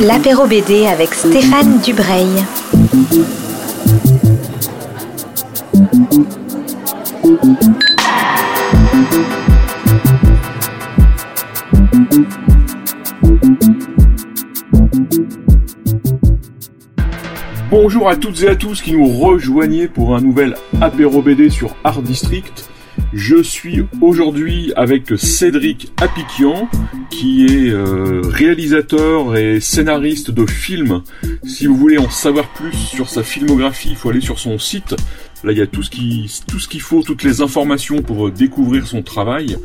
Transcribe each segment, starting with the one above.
L'apéro BD avec Stéphane Dubreuil. Bonjour à toutes et à tous qui nous rejoignez pour un nouvel apéro BD sur Art District. Je suis aujourd'hui avec Cédric Apikian, qui est euh, réalisateur et scénariste de films. Si vous voulez en savoir plus sur sa filmographie, il faut aller sur son site. Là, il y a tout ce qui, tout ce qu'il faut, toutes les informations pour découvrir son travail.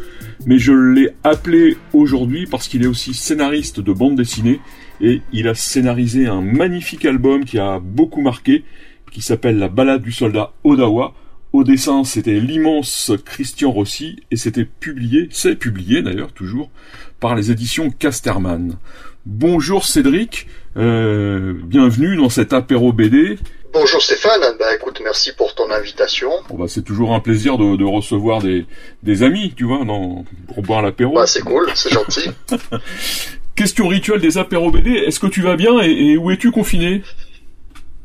Mais je l'ai appelé aujourd'hui parce qu'il est aussi scénariste de bande dessinée et il a scénarisé un magnifique album qui a beaucoup marqué, qui s'appelle La balade du soldat Odawa au dessin, c'était l'immense Christian Rossi et c'était publié, c'est publié d'ailleurs toujours, par les éditions Casterman. Bonjour Cédric, euh, bienvenue dans cet apéro BD. Bonjour Stéphane, bah écoute, merci pour ton invitation. Bon, bah, c'est toujours un plaisir de, de recevoir des, des, amis, tu vois, dans, pour boire l'apéro. Bah, c'est cool, c'est gentil. Question rituelle des apéros BD, est-ce que tu vas bien et, et où es-tu confiné?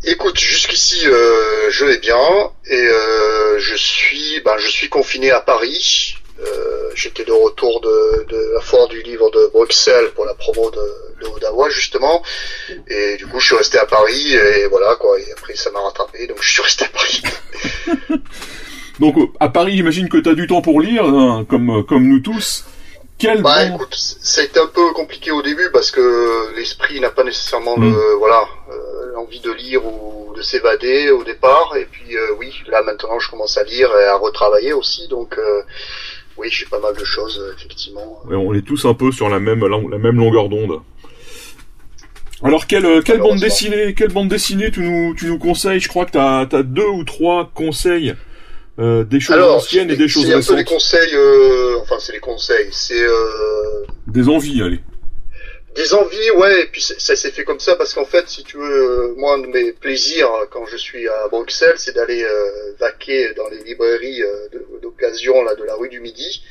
Écoute, jusqu'ici euh, je vais bien et euh, je suis, ben, je suis confiné à Paris. Euh, J'étais de retour de, de, la foire du livre de Bruxelles pour la promo de, de Odawa justement et du coup je suis resté à Paris et voilà quoi. Et après ça m'a rattrapé donc je suis resté à Paris. donc à Paris j'imagine que tu as du temps pour lire hein, comme comme nous tous. Quel bah écoute, ça a été un peu compliqué au début parce que l'esprit n'a pas nécessairement le Mm. voilà euh, l'envie de lire ou de s'évader au départ et puis euh, oui là maintenant je commence à lire et à retravailler aussi donc euh, oui j'ai pas mal de choses euh, effectivement. Ouais, on est tous un peu sur la même la même longueur d'onde. Alors quelle quelle bande dessinée quelle bande dessinée tu nous tu nous conseilles? Je crois que tu as, deux ou trois conseils euh, des choses Alors anciennes et des choses c'est un peu les récentes, conseils euh, enfin c'est les conseils c'est euh, des envies, allez. Des envies, ouais, et puis ça s'est fait comme ça parce qu'en fait, si tu veux, euh, moi, un de mes plaisirs euh, quand je suis à Bruxelles, c'est d'aller euh, vaquer dans les librairies euh, d'occasion là de la rue du Midi.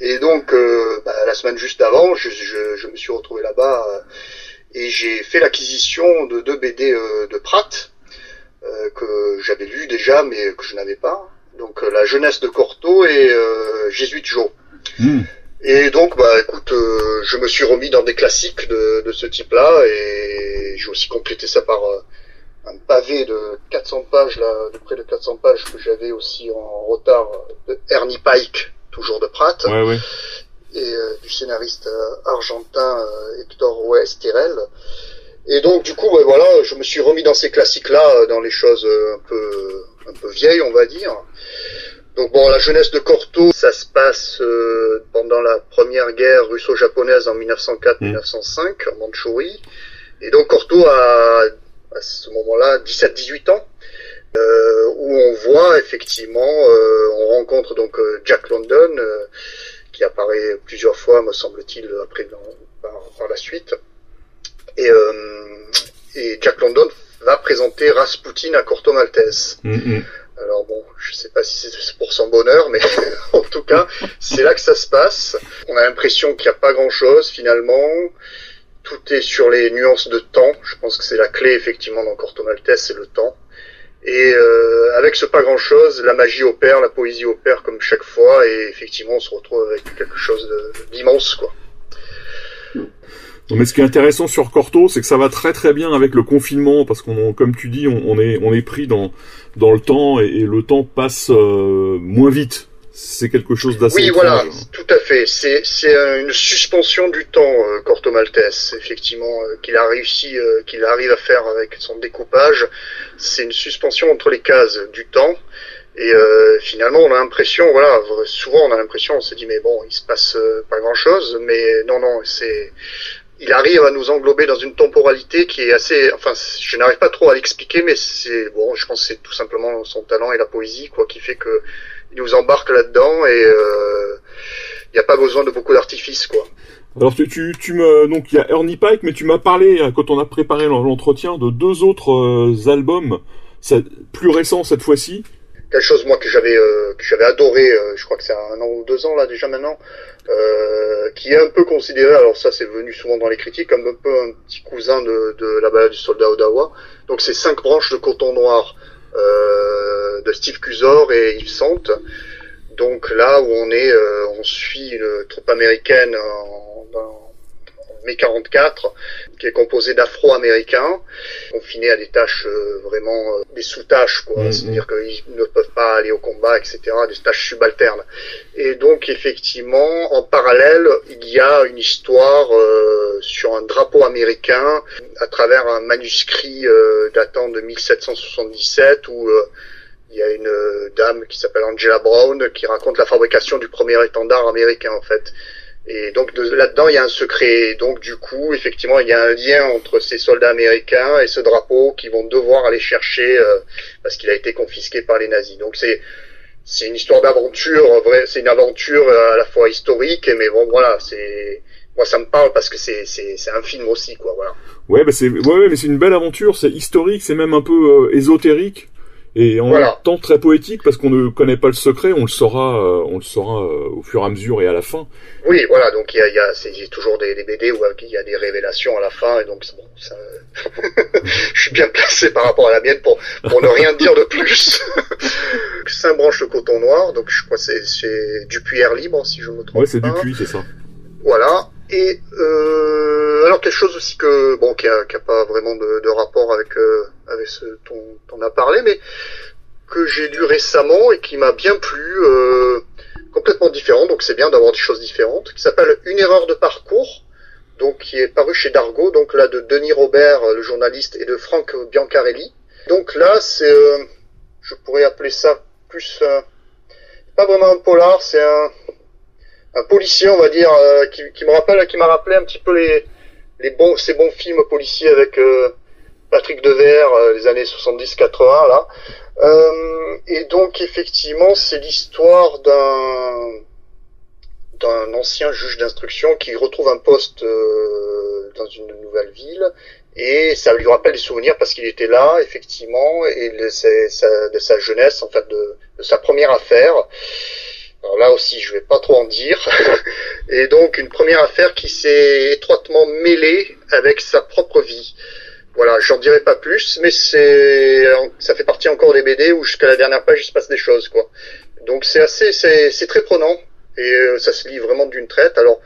Et donc, euh, bah, la semaine juste avant, je, je, je me suis retrouvé là-bas euh, et j'ai fait l'acquisition de deux BD euh, de Pratt euh, que j'avais lu déjà, mais que je n'avais pas. Donc, euh, La jeunesse de Cortot et euh, Jésuite Joe. Hmm. Et donc, bah, écoute, euh, je me suis remis dans des classiques de, de ce type-là, et j'ai aussi complété ça par euh, un pavé de 400 pages, là, de près de 400 pages que j'avais aussi en retard de Ernie Pike, toujours de Pratt, Ouais ouais. Et euh, du scénariste euh, argentin euh, Hector Westerel. Et donc, du coup, bah, voilà, je me suis remis dans ces classiques-là, dans les choses un peu, un peu vieilles, on va dire. Donc bon, la jeunesse de Corto, ça se passe euh, pendant la première guerre russo-japonaise en 1904-1905 en Mandchourie. Et donc Corto a à ce moment-là 17-18 ans, euh, où on voit effectivement, euh, on rencontre donc euh, Jack London, euh, qui apparaît plusieurs fois, me semble-t-il, après dans, par, par la suite. Et, euh, et Jack London va présenter Rasputin à Corto Maltese. Hmm, hmm. Alors bon, je sais pas si c'est pour son bonheur, mais en tout cas, c'est là que ça se passe. On a l'impression qu'il n'y a pas grand-chose finalement. Tout est sur les nuances de temps. Je pense que c'est la clé effectivement dans Corto Maltese, c'est le temps. Et euh, avec ce pas grand-chose, la magie opère, la poésie opère comme chaque fois, et effectivement, on se retrouve avec quelque chose d'immense, quoi. Mais ce qui est intéressant sur Corto, c'est que ça va très très bien avec le confinement, parce qu'on, comme tu dis, on, on est on est pris dans dans le temps et, et le temps passe euh, moins vite. C'est quelque chose d'assez Oui, voilà, tout à fait. C'est c'est euh, une suspension du temps, euh, Corto Maltese, effectivement, euh, qu'il a réussi, qu'il arrive à faire avec son découpage. C'est une suspension entre les cases du temps. Et euh, finalement, on a l'impression, voilà, souvent on a l'impression, on se dit, mais bon, il se passe pas grand-chose, mais non, non, c'est, il arrive à nous englober dans une temporalité qui est assez, enfin, je n'arrive pas trop à l'expliquer, mais c'est bon, je pense que c'est tout simplement son talent et la poésie, quoi, qui fait que il nous embarque là-dedans et euh, il n'y a pas besoin de beaucoup d'artifices, quoi. Alors tu, tu, tu me donc il y a Ernie Pike, mais tu m'as parlé euh, quand on a préparé l'entretien de deux autres euh, albums, ça- plus récents cette fois-ci. quelque chose moi que j'avais euh, que j'avais adoré, je crois que c'est un an ou deux ans là déjà maintenant, qui est un peu considéré, alors ça c'est venu souvent dans les critiques, comme un peu un petit cousin de, de la balade du soldat Odawa. Donc c'est cinq branches de coton noir de Steve Cusor et Yves Sante. Donc là où on est, on suit une troupe américaine en, mai 44, qui est composé d'Afro-Américains, confinés à des tâches euh, vraiment euh, des sous-tâches, quoi. Mm-hmm. C'est-à-dire qu'ils ne peuvent pas aller au combat, etc. Des tâches subalternes. Et donc effectivement, en parallèle, il y a une histoire euh, sur un drapeau américain à travers un manuscrit datant de 1777 où il y a une dame qui s'appelle Angela Brown qui raconte la fabrication du premier étendard américain en fait. Et donc là-dedans, il y a un secret. Donc du coup, effectivement, il y a un lien entre ces soldats américains et ce drapeau qu'ils vont devoir aller chercher euh, parce qu'il a été confisqué par les nazis. Donc c'est c'est une histoire d'aventure, c'est une aventure euh, à la fois historique, mais bon voilà, c'est moi ça me parle parce que c'est c'est c'est un film aussi quoi, voilà. Ouais, bah c'est ouais, mais c'est une belle aventure, c'est historique, c'est même un peu euh, ésotérique et en même temps très poétique parce qu'on ne connaît pas le secret, on le saura, euh, on le saura euh, au fur et à mesure et à la fin. Oui, voilà, donc il y a, y a c'est toujours des, des, BD où il y a des révélations à la fin et donc bon, ça, je suis bien placé par rapport à la mienne pour pour ne rien dire de plus. Saint branche le coton noir, donc je crois c'est c'est Dupuis Air Libre si je me trompe. Ouais, c'est Dupuis, c'est ça. Voilà. Et euh, alors quelque chose aussi que bon qui a, qui a pas vraiment de, de rapport avec euh, avec ce dont on a parlé, mais que j'ai lu récemment et qui m'a bien plu, euh, complètement différent, donc c'est bien d'avoir des choses différentes, qui s'appelle Une erreur de parcours, donc qui est paru chez Dargo, donc là de Denis Robert, le journaliste, et de Franck Biancarelli. Donc là c'est, euh, je pourrais appeler ça plus, euh, pas vraiment un polar, c'est un un policier, on va dire, euh, qui, qui, me rappelle, qui m'a rappelé un petit peu les, les bons, ces bons films policiers avec euh, Patrick Devers, euh, les années 70-80 là. et donc effectivement, c'est l'histoire d'un d'un ancien juge d'instruction qui retrouve un poste dans une nouvelle ville et ça lui rappelle des souvenirs parce qu'il était là effectivement et de sa, de sa jeunesse en fait de sa première affaire alors là aussi, je vais pas trop en dire. Et donc, une première affaire qui s'est étroitement mêlée avec sa propre vie. Voilà, j'en dirai pas plus, mais c'est, ça fait partie encore des BD où jusqu'à la dernière page il se passe des choses, quoi. Donc c'est assez, c'est, très prenant et euh, ça se lit vraiment d'une traite. Alors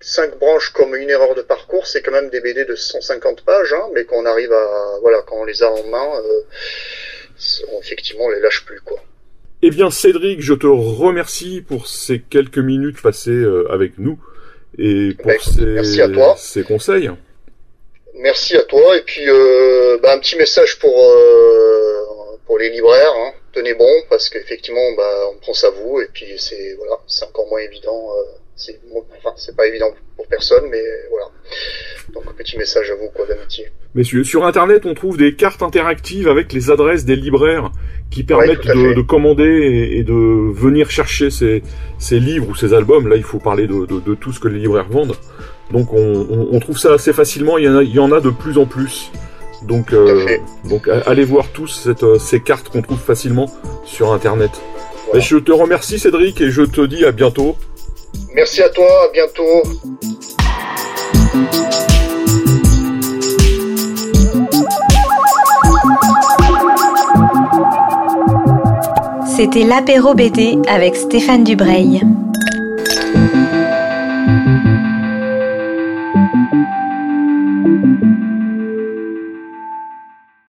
cinq branches comme une erreur de parcours, c'est quand même des BD de 150 pages, hein, mais quand on arrive à, voilà, quand on les a en main, euh, effectivement, on les lâche plus, quoi. Eh bien, Cédric, je te remercie pour ces quelques minutes passées euh, avec nous et pour ces, conseils. Merci à toi. Et puis, euh, bah, un petit message pour euh, pour les libraires. Hein. Tenez bon parce qu'effectivement, bah, on pense à vous. Et puis, c'est voilà, c'est encore moins évident. c'est enfin, c'est pas évident pour personne, mais voilà. Donc, un petit message à vous, quoi, d'amitié. Messieurs, sur Internet, on trouve des cartes interactives avec les adresses des libraires qui permettent de, de, commander et, de venir chercher ces, ces, livres ou ces albums. Là, il faut parler de, de tout ce que les libraires vendent. Donc, on, on, on, trouve ça assez facilement. Il y en a, il y en a de plus en plus. Donc, euh, donc allez voir tous cette, euh, ces cartes qu'on trouve facilement sur Internet. Et je te remercie, Cédric, et je te dis à bientôt. Merci à toi, à bientôt. C'était l'apéro BD avec Stéphane Dubreuil.